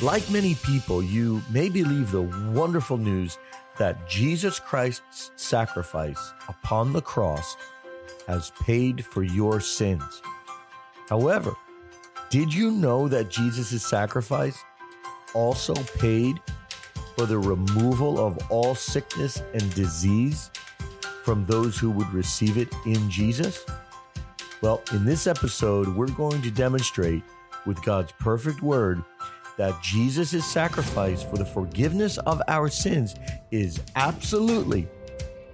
Like many people, you may believe the wonderful news that Jesus Christ's sacrifice upon the cross has paid for your sins. However, did you know that Jesus' sacrifice also paid for the removal of all sickness and disease from those who would receive it in Jesus? Well, in this episode, we're going to demonstrate with God's perfect word that Jesus' sacrifice for the forgiveness of our sins is absolutely,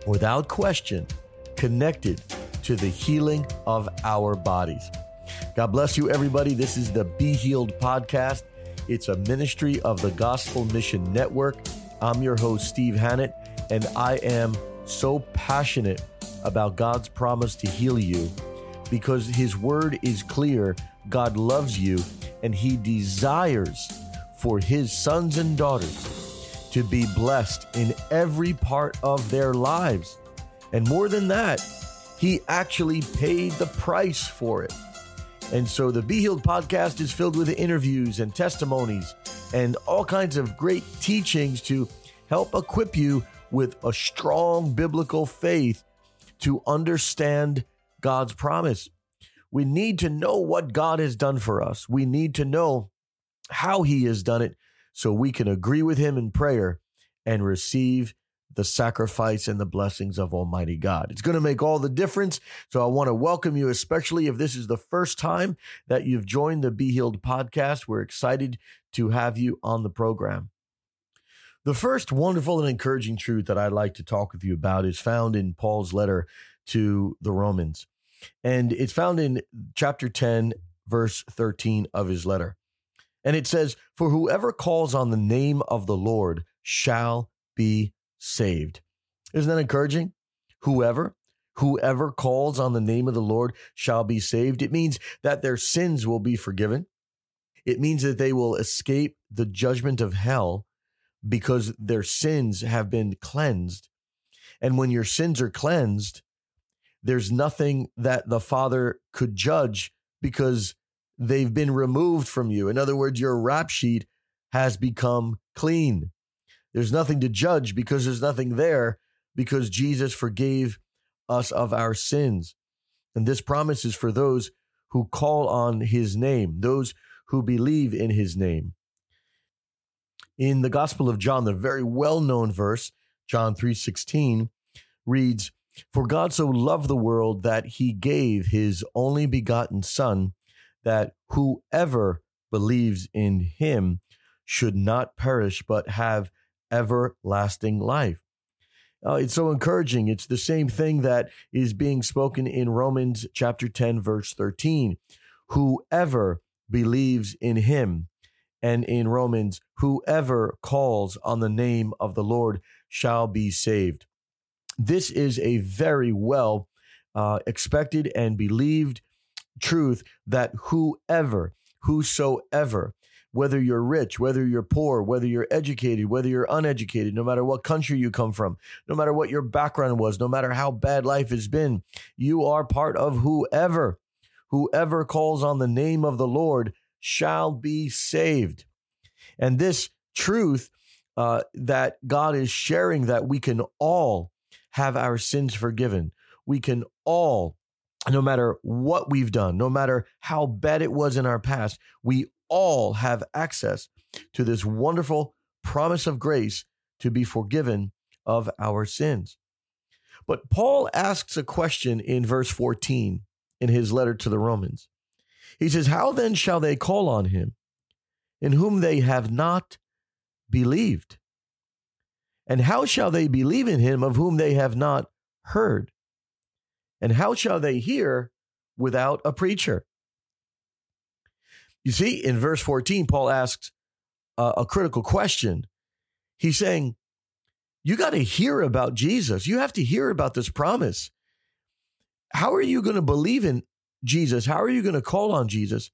without question, connected to the healing of our bodies. God bless you, everybody. This is the Be Healed podcast. It's a ministry of the Gospel Mission Network. I'm your host, Steve Hannett, and I am so passionate about God's promise to heal you because His word is clear. God loves you and He desires for His sons and daughters to be blessed in every part of their lives. And more than that, He actually paid the price for it. And so the Be Healed podcast is filled with interviews and testimonies and all kinds of great teachings to help equip you with a strong biblical faith to understand God's promise. We need to know what God has done for us. We need to know how He has done it so we can agree with Him in prayer and receive the sacrifice and the blessings of Almighty God. It's going to make all the difference. So I want to welcome you, especially if this is the first time that you've joined the Be Healed podcast. We're excited to have you on the program. The first wonderful and encouraging truth that I'd like to talk with you about is found in Paul's letter to the Romans. And it's found in chapter 10, verse 13 of his letter. And it says, For whoever calls on the name of the Lord shall be saved. Isn't that encouraging? Whoever, whoever calls on the name of the Lord shall be saved. It means that their sins will be forgiven. It means that they will escape the judgment of hell because their sins have been cleansed. And when your sins are cleansed, there's nothing that the Father could judge because they've been removed from you. In other words, your rap sheet has become clean. There's nothing to judge because there's nothing there because Jesus forgave us of our sins. And this promise is for those who call on his name, those who believe in his name. In the Gospel of John, the very well-known verse, John 3:16, reads, "For God so loved the world that he gave his only begotten son, that whoever believes in him should not perish but have everlasting life. Uh, it's so encouraging. It's the same thing that is being spoken in Romans chapter 10, verse 13. Whoever believes in him, and in Romans, whoever calls on the name of the Lord shall be saved. This is a very well uh, expected and believed truth that whoever, whosoever, whether you're rich, whether you're poor, whether you're educated, whether you're uneducated, no matter what country you come from, no matter what your background was, no matter how bad life has been, you are part of whoever. Whoever calls on the name of the Lord shall be saved. And this truth uh, that God is sharing that we can all have our sins forgiven. We can all no matter what we've done, no matter how bad it was in our past, we all have access to this wonderful promise of grace to be forgiven of our sins. But Paul asks a question in verse 14 in his letter to the Romans. He says, How then shall they call on him in whom they have not believed? And how shall they believe in him of whom they have not heard? And how shall they hear without a preacher? You see, in verse 14, Paul asks a, a critical question. He's saying, You got to hear about Jesus. You have to hear about this promise. How are you going to believe in Jesus? How are you going to call on Jesus?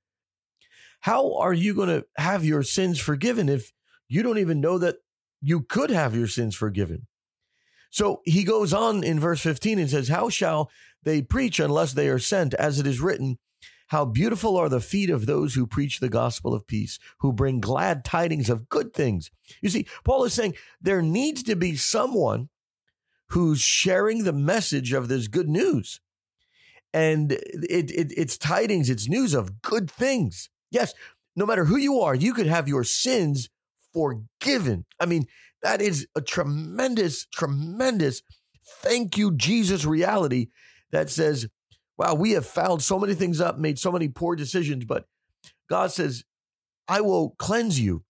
How are you going to have your sins forgiven if you don't even know that you could have your sins forgiven? So he goes on in verse 15 and says, How shall they preach unless they are sent? As it is written, How beautiful are the feet of those who preach the gospel of peace, who bring glad tidings of good things. You see, Paul is saying there needs to be someone who's sharing the message of this good news. And it, it, it's tidings, it's news of good things. Yes, no matter who you are, you could have your sins forgiven. I mean, that is a tremendous, tremendous thank you, Jesus reality that says, wow, we have fouled so many things up, made so many poor decisions, but God says, I will cleanse you,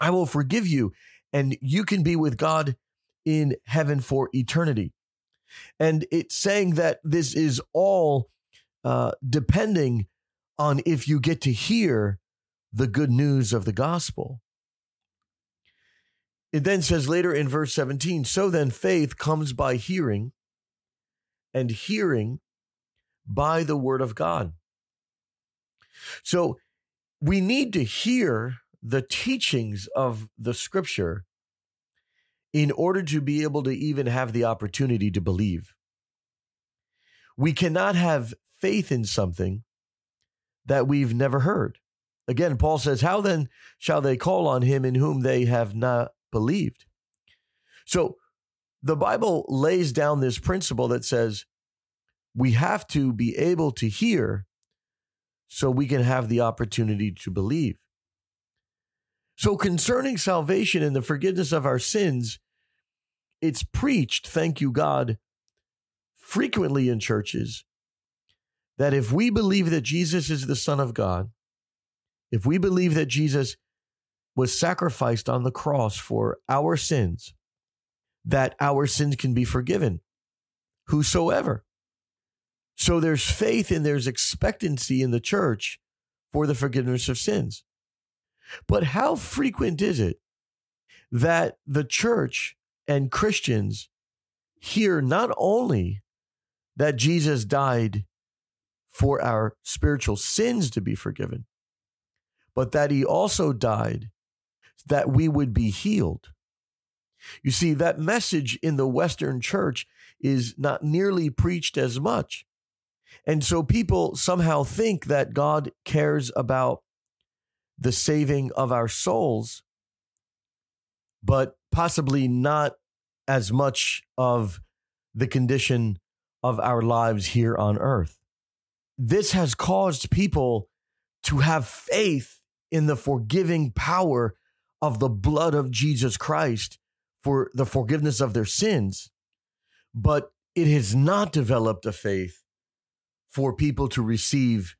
I will forgive you, and you can be with God in heaven for eternity. And it's saying that this is all uh, depending on if you get to hear the good news of the gospel. It then says later in verse 17 So then faith comes by hearing, and hearing by the word of God. So we need to hear the teachings of the scripture in order to be able to even have the opportunity to believe. We cannot have faith in something that we've never heard. Again, Paul says, How then shall they call on him in whom they have not believed. So the Bible lays down this principle that says we have to be able to hear so we can have the opportunity to believe. So, concerning salvation and the forgiveness of our sins, it's preached, thank you, God, frequently in churches that if we believe that Jesus is the Son of God, if we believe that Jesus was sacrificed on the cross for our sins, that our sins can be forgiven. Whosoever. So there's faith and there's expectancy in the church for the forgiveness of sins. But how frequent is it that the church and Christians hear not only that Jesus died for our spiritual sins to be forgiven, but that he also died that we would be healed. You see, that message in the Western church is not nearly preached as much. And so people somehow think that God cares about the saving of our souls, but possibly not as much of the condition of our lives here on earth. This has caused people to have faith in the forgiving power of the blood of Jesus Christ for the forgiveness of their sins, but it has not developed a faith for people to receive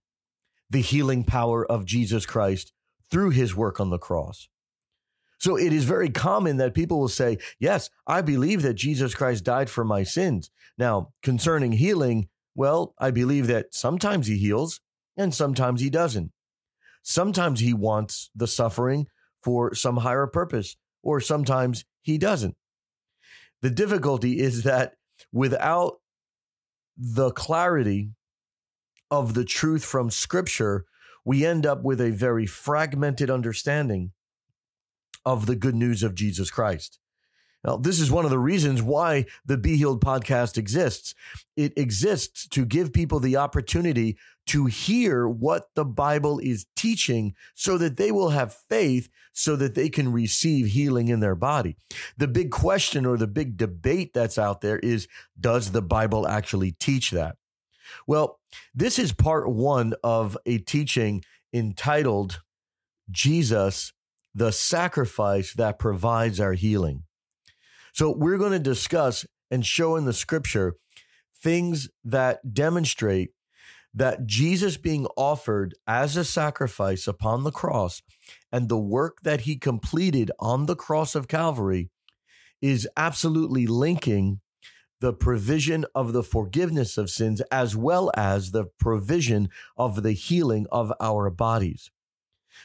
the healing power of Jesus Christ through his work on the cross. So it is very common that people will say, Yes, I believe that Jesus Christ died for my sins. Now, concerning healing, well, I believe that sometimes he heals and sometimes he doesn't. Sometimes he wants the suffering for some higher purpose, or sometimes he doesn't. The difficulty is that without the clarity of the truth from Scripture, we end up with a very fragmented understanding of the good news of Jesus Christ. Now, this is one of the reasons why the Be Healed podcast exists. It exists to give people the opportunity to hear what the Bible is teaching so that they will have faith so that they can receive healing in their body. The big question or the big debate that's out there is does the Bible actually teach that? Well, this is part one of a teaching entitled Jesus, the sacrifice that provides our healing. So we're going to discuss and show in the scripture things that demonstrate that Jesus being offered as a sacrifice upon the cross and the work that he completed on the cross of Calvary is absolutely linking the provision of the forgiveness of sins as well as the provision of the healing of our bodies.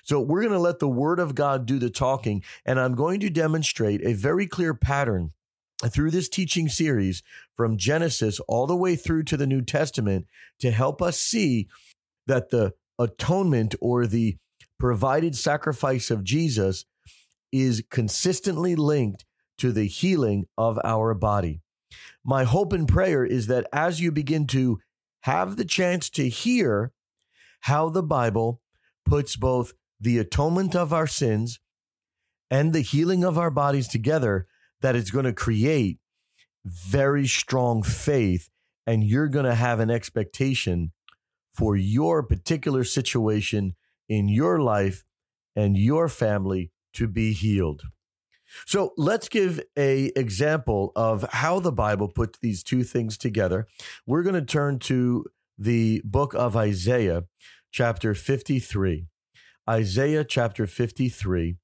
So we're going to let the word of God do the talking, and I'm going to demonstrate a very clear pattern through this teaching series from Genesis all the way through to the New Testament to help us see that the atonement or the provided sacrifice of Jesus is consistently linked to the healing of our body. My hope and prayer is that as you begin to have the chance to hear how the Bible puts both the atonement of our sins and the healing of our bodies together, that it's going to create very strong faith. And you're going to have an expectation for your particular situation in your life and your family to be healed. So let's give a example of how the Bible puts these two things together. We're going to turn to the book of Isaiah, chapter 53. Isaiah chapter 53,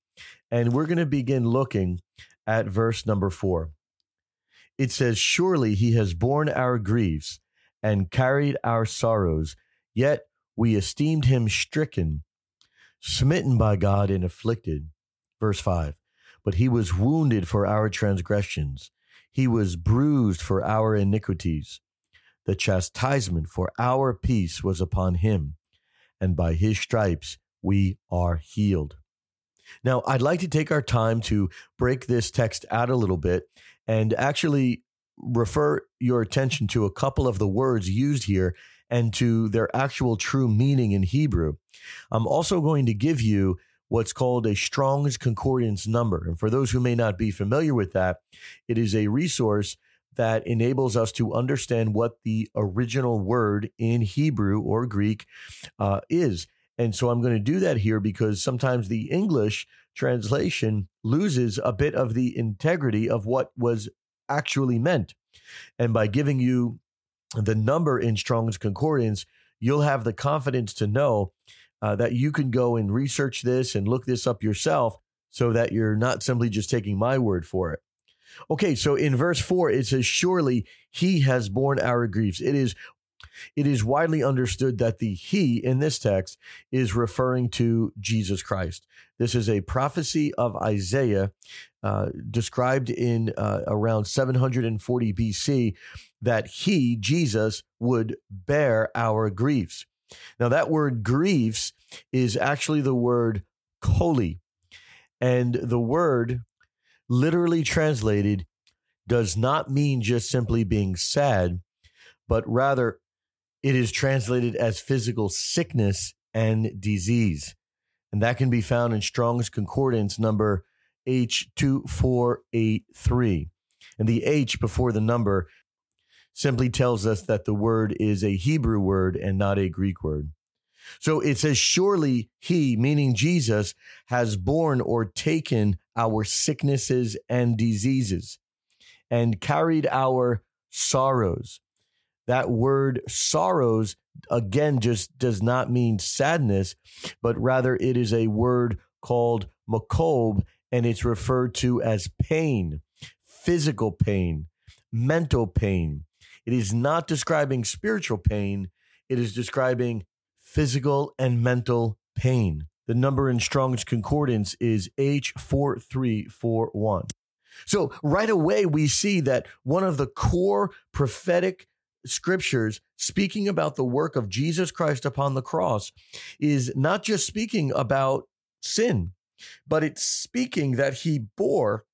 and we're going to begin looking at verse number 4. It says, Surely he has borne our griefs and carried our sorrows, yet we esteemed him stricken, smitten by God, and afflicted. Verse 5 but he was wounded for our transgressions, he was bruised for our iniquities. The chastisement for our peace was upon him, and by his stripes we are healed. Now, I'd like to take our time to break this text out a little bit and actually refer your attention to a couple of the words used here and to their actual true meaning in Hebrew. I'm also going to give you what's called a Strong's Concordance number. And for those who may not be familiar with that, it is a resource that enables us to understand what the original word in Hebrew or Greek uh, is. And so I'm going to do that here because sometimes the English translation loses a bit of the integrity of what was actually meant. And by giving you the number in Strong's Concordance, you'll have the confidence to know uh, that you can go and research this and look this up yourself so that you're not simply just taking my word for it. Okay, so in verse 4 it says surely he has borne our griefs. It is it is widely understood that the he in this text is referring to Jesus Christ. This is a prophecy of Isaiah uh, described in uh, around 740 BC that he, Jesus, would bear our griefs. Now, that word griefs is actually the word koli. And the word, literally translated, does not mean just simply being sad, but rather it is translated as physical sickness and disease. And that can be found in Strong's Concordance number H2483. And the H before the number simply tells us that the word is a Hebrew word and not a Greek word. So it says, Surely he, meaning Jesus, has borne or taken our sicknesses and diseases and carried our sorrows. That word sorrows, again, just does not mean sadness, but rather it is a word called makob, and it's referred to as pain, physical pain, mental pain, it is not describing spiritual pain, it is describing physical and mental pain. The number in Strong's Concordance is H4341. So right away, we see that one of the core prophetic scriptures speaking about the work of Jesus Christ upon the cross is not just speaking about sin, but it's speaking that he bore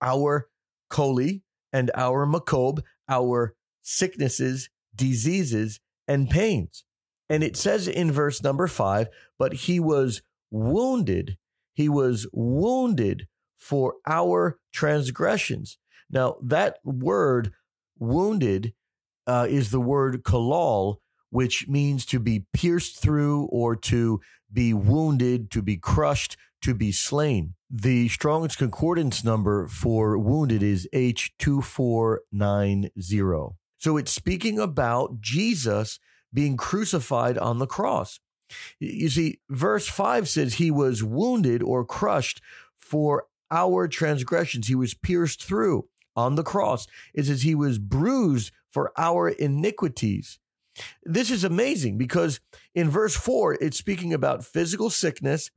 our koli and our makob, our sicknesses, diseases, and pains. And it says in verse number five, but he was wounded. He was wounded for our transgressions. Now, that word wounded uh, is the word kalal, which means to be pierced through or to be wounded, to be crushed, to be slain. The Strong's Concordance number for wounded is H2490. So it's speaking about Jesus being crucified on the cross. You see, verse 5 says he was wounded or crushed for our transgressions. He was pierced through on the cross. It says he was bruised for our iniquities. This is amazing because in verse 4, it's speaking about physical sickness,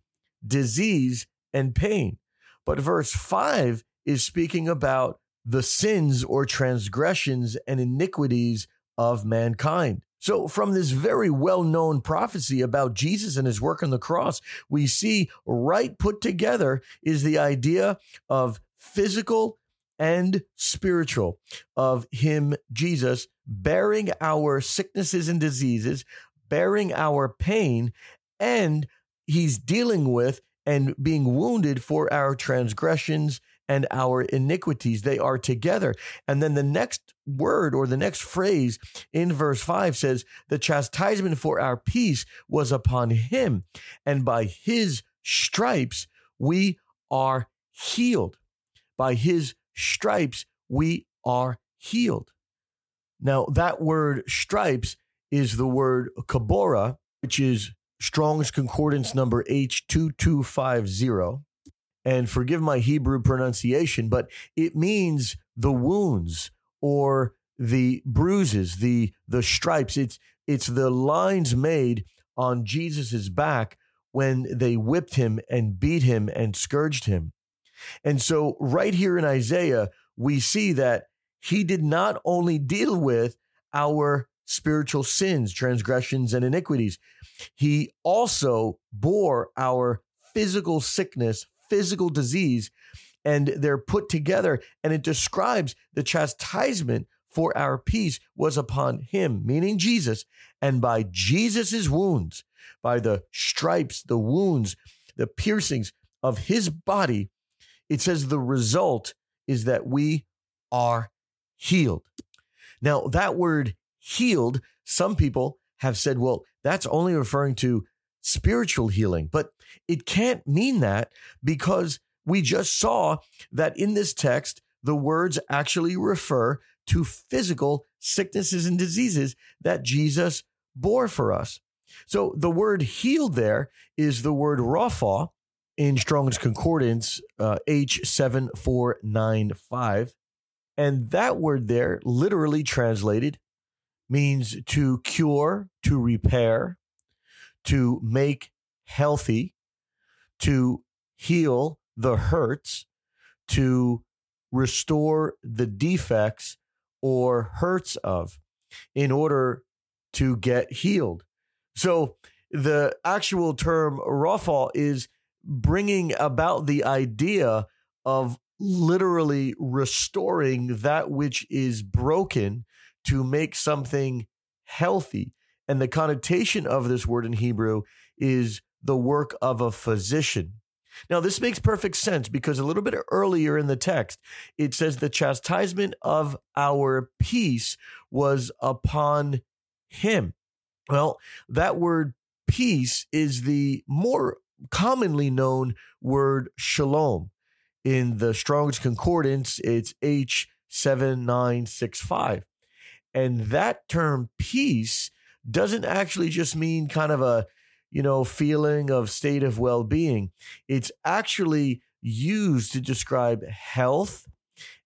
disease, and pain. But verse 5 is speaking about the sins or transgressions and iniquities of mankind. So, from this very well known prophecy about Jesus and his work on the cross, we see right put together is the idea of physical and spiritual, of him, Jesus, bearing our sicknesses and diseases, bearing our pain and he's dealing with and being wounded for our transgressions and our iniquities. They are together. And then the next word or the next phrase in verse 5 says, The chastisement for our peace was upon him, and by his stripes we are healed. By his stripes we are healed. Now, that word stripes is the word kabora, which is Strong's Concordance number H2250 and forgive my Hebrew pronunciation, but it means the wounds or the bruises, the the stripes. It's it's the lines made on Jesus's back when they whipped him and beat him and scourged him. And so right here in Isaiah, we see that he did not only deal with our spiritual sins, transgressions, and iniquities, he also bore our physical sickness, physical disease and they're put together and it describes the chastisement for our peace was upon him meaning Jesus and by Jesus's wounds by the stripes the wounds the piercings of his body it says the result is that we are healed now that word healed some people have said well that's only referring to spiritual healing. But it can't mean that because we just saw that in this text, the words actually refer to physical sicknesses and diseases that Jesus bore for us. So the word healed there is the word rapha in Strong's Concordance, uh, H7495. And that word there, literally translated, means to cure, to repair, to make healthy, to heal the hurts, to restore the defects or hurts of in order to get healed. So the actual term rapha is bringing about the idea of literally restoring that which is broken to make something healthy. And the connotation of this word in Hebrew is the work of a physician. Now, this makes perfect sense because a little bit earlier in the text, it says the chastisement of our peace was upon him. Well, that word peace is the more commonly known word shalom. In the Strong's Concordance, it's H7965. And that term peace doesn't actually just mean kind of a, you know, feeling of state of well being. It's actually used to describe health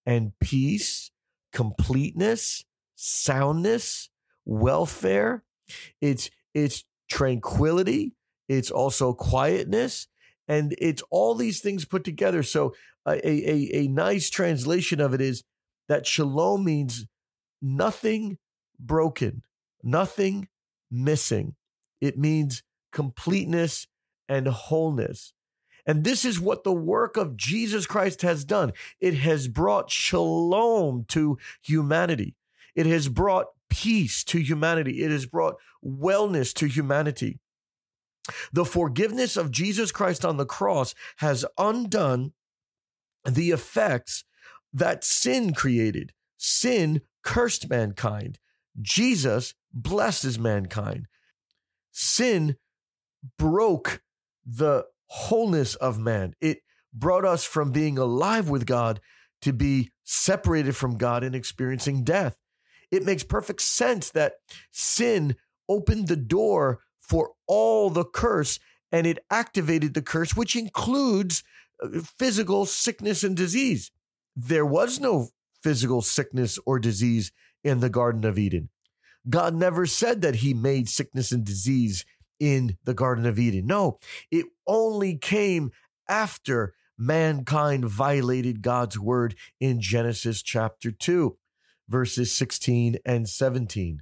and peace, completeness, soundness, welfare. It's, it's tranquility. It's also quietness. And it's all these things put together. So a, a, a nice translation of it is that shalom means nothing broken, nothing missing. It means completeness and wholeness. And this is what the work of Jesus Christ has done. It has brought shalom to humanity. It has brought peace to humanity. It has brought wellness to humanity. The forgiveness of Jesus Christ on the cross has undone the effects that sin created. Sin cursed mankind. Jesus blesses mankind. Sin broke the wholeness of man. It brought us from being alive with God to be separated from God and experiencing death. It makes perfect sense that sin opened the door for all the curse and it activated the curse, which includes uh, physical sickness and disease. There was no physical sickness or disease in the Garden of Eden. God never said that he made sickness and disease in the Garden of Eden. No, it only came after mankind violated God's word in Genesis chapter 2, verses 16 and 17.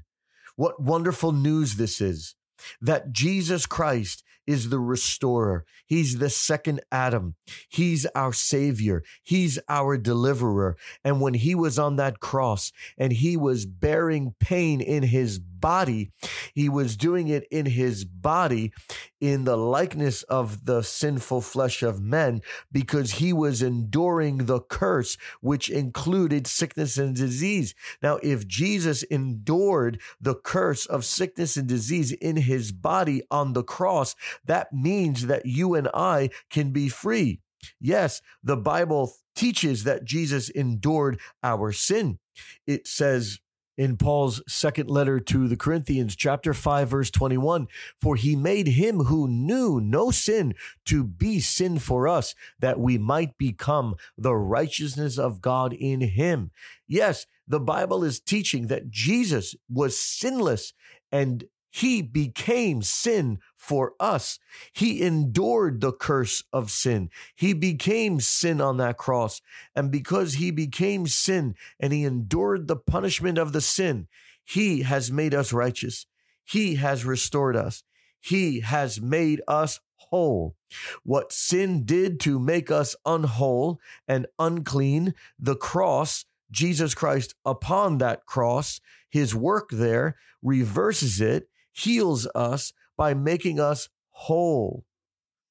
What wonderful news this is that Jesus Christ is the restorer. He's the second Adam. He's our savior. He's our deliverer. And when he was on that cross and he was bearing pain in his body, he was doing it in his body in the likeness of the sinful flesh of men because he was enduring the curse, which included sickness and disease. Now, if Jesus endured the curse of sickness and disease in his body on the cross, that means that you and I can be free. Yes, the Bible teaches that Jesus endured our sin. It says in Paul's second letter to the Corinthians, chapter 5, verse 21 For he made him who knew no sin to be sin for us, that we might become the righteousness of God in him. Yes, the Bible is teaching that Jesus was sinless and he became sin for us. He endured the curse of sin. He became sin on that cross. And because he became sin and he endured the punishment of the sin, he has made us righteous. He has restored us. He has made us whole. What sin did to make us unwhole and unclean, the cross, Jesus Christ upon that cross, his work there reverses it heals us by making us whole.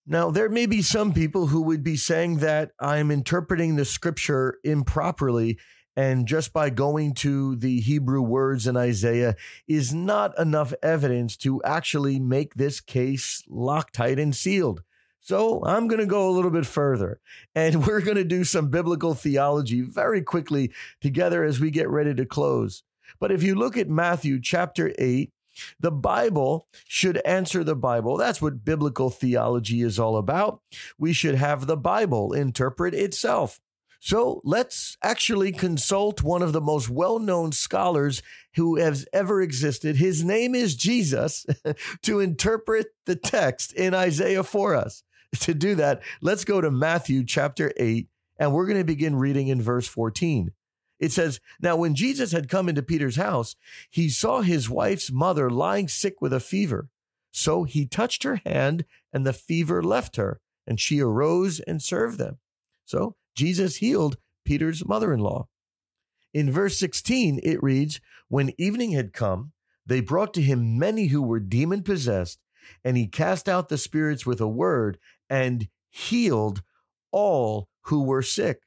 Now, there may be some people who would be saying that I'm interpreting the scripture improperly, and just by going to the Hebrew words in Isaiah is not enough evidence to actually make this case Loctite and sealed. So I'm going to go a little bit further and we're going to do some biblical theology very quickly together as we get ready to close. But if you look at Matthew chapter 8, the Bible should answer the Bible. That's what biblical theology is all about. We should have the Bible interpret itself. So let's actually consult one of the most well known scholars who has ever existed. His name is Jesus to interpret the text in Isaiah for us. To do that, let's go to Matthew chapter 8, and we're going to begin reading in verse 14. It says, Now when Jesus had come into Peter's house, he saw his wife's mother lying sick with a fever. So he touched her hand, and the fever left her, and she arose and served them. So Jesus healed Peter's mother in law. In verse 16, it reads, When evening had come, they brought to him many who were demon possessed, and he cast out the spirits with a word and healed all who were sick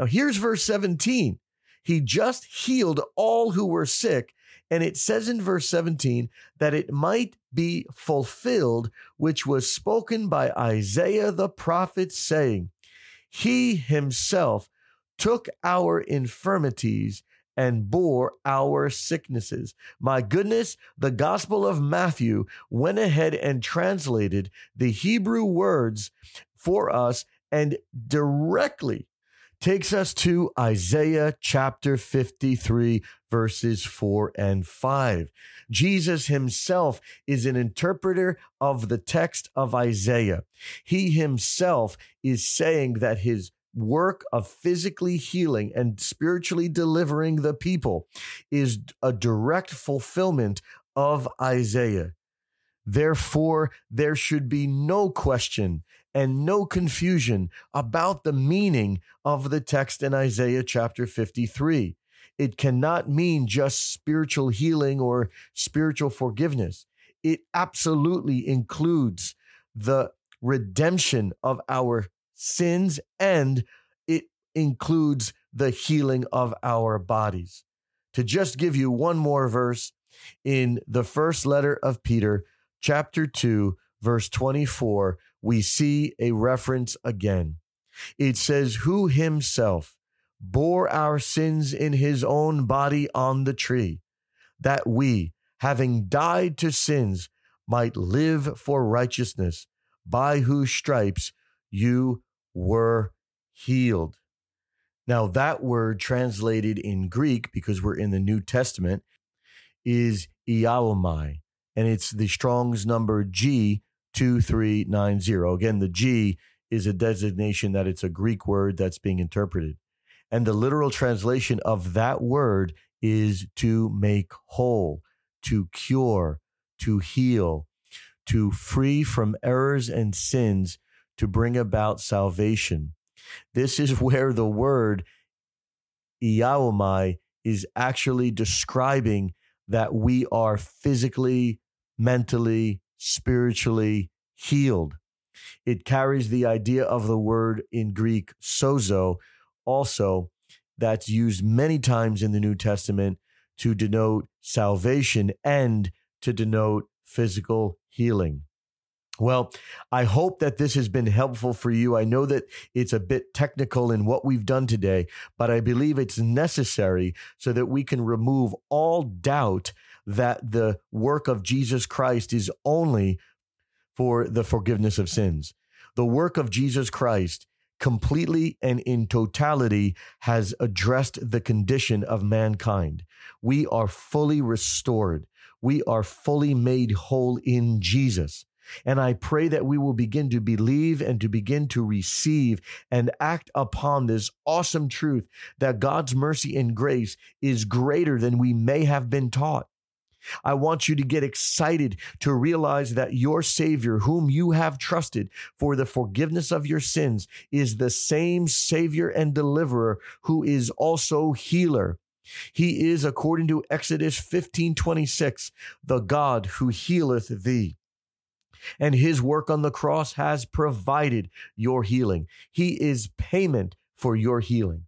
now, here's verse 17. He just healed all who were sick. And it says in verse 17 that it might be fulfilled, which was spoken by Isaiah the prophet, saying, He himself took our infirmities and bore our sicknesses. My goodness, the Gospel of Matthew went ahead and translated the Hebrew words for us and directly takes us to Isaiah chapter 53, verses 4 and 5. Jesus himself is an interpreter of the text of Isaiah. He himself is saying that his work of physically healing and spiritually delivering the people is a direct fulfillment of Isaiah. Therefore, there should be no question and no confusion about the meaning of the text in Isaiah chapter 53. It cannot mean just spiritual healing or spiritual forgiveness. It absolutely includes the redemption of our sins and it includes the healing of our bodies. To just give you one more verse in the first letter of Peter, chapter 2, verse 24, we see a reference again. It says, Who himself bore our sins in his own body on the tree, that we, having died to sins, might live for righteousness, by whose stripes you were healed. Now, that word translated in Greek, because we're in the New Testament, is iaomai, and it's the Strong's number G 2390. Again, the G is a designation that it's a Greek word that's being interpreted. And the literal translation of that word is to make whole, to cure, to heal, to free from errors and sins to bring about salvation. This is where the word iaomai is actually describing that we are physically, mentally, spiritually healed. It carries the idea of the word in Greek sozo, also that's used many times in the New Testament to denote salvation and to denote physical healing. Well, I hope that this has been helpful for you. I know that it's a bit technical in what we've done today, but I believe it's necessary so that we can remove all doubt that the work of Jesus Christ is only for the forgiveness of sins. The work of Jesus Christ completely and in totality has addressed the condition of mankind. We are fully restored. We are fully made whole in Jesus. And I pray that we will begin to believe and to begin to receive and act upon this awesome truth that God's mercy and grace is greater than we may have been taught. I want you to get excited to realize that your Savior, whom you have trusted for the forgiveness of your sins, is the same Savior and deliverer who is also healer. He is, according to Exodus 15 26, the God who healeth thee and his work on the cross has provided your healing. He is payment for your healing.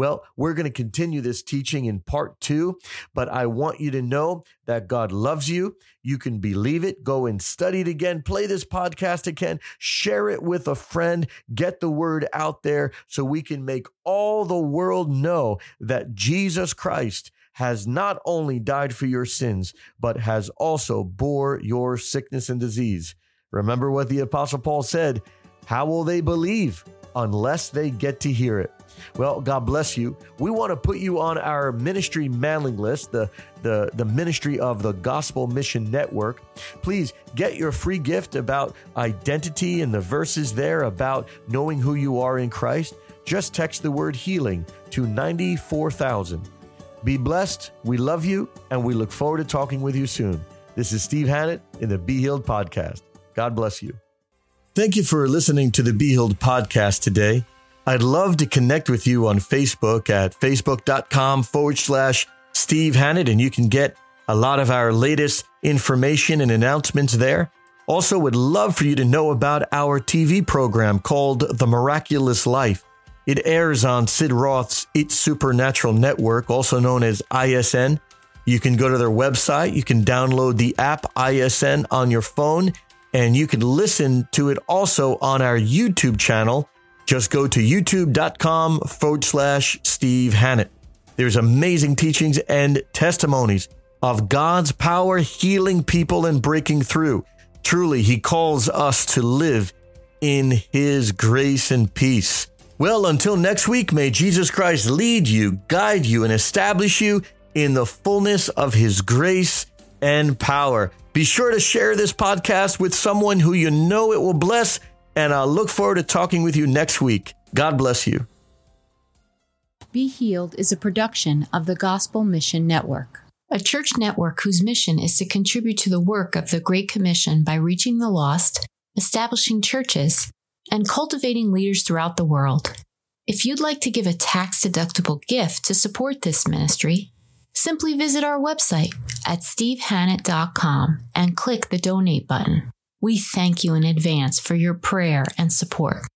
Well, we're going to continue this teaching in part two, but I want you to know that God loves you. You can believe it. Go and study it again. Play this podcast again. Share it with a friend. Get the word out there so we can make all the world know that Jesus Christ has not only died for your sins, but has also bore your sickness and disease. Remember what the Apostle Paul said How will they believe unless they get to hear it? Well, God bless you. We want to put you on our ministry mailing list, the, the, the ministry of the Gospel Mission Network. Please get your free gift about identity and the verses there about knowing who you are in Christ. Just text the word healing to 94,000. Be blessed. We love you, and we look forward to talking with you soon. This is Steve Hannett in the Be Healed podcast. God bless you. Thank you for listening to the Be Healed podcast today. I'd love to connect with you on Facebook at facebook.com forward slash Steve Hannett, and you can get a lot of our latest information and announcements there. Also, would love for you to know about our TV program called The Miraculous Life. It airs on Sid Roth's It's Supernatural Network, also known as ISN. You can go to their website, you can download the app ISN on your phone, and you can listen to it also on our YouTube channel. Just go to youtube.com forward slash Steve Hannett. There's amazing teachings and testimonies of God's power healing people and breaking through. Truly, He calls us to live in His grace and peace. Well, until next week, may Jesus Christ lead you, guide you, and establish you in the fullness of his grace and power. Be sure to share this podcast with someone who you know it will bless, and I'll look forward to talking with you next week. God bless you. Be Healed is a production of the Gospel Mission Network, a church network whose mission is to contribute to the work of the Great Commission by reaching the lost, establishing churches, and cultivating leaders throughout the world. If you'd like to give a tax deductible gift to support this ministry, simply visit our website at stevehannett.com and click the donate button. We thank you in advance for your prayer and support.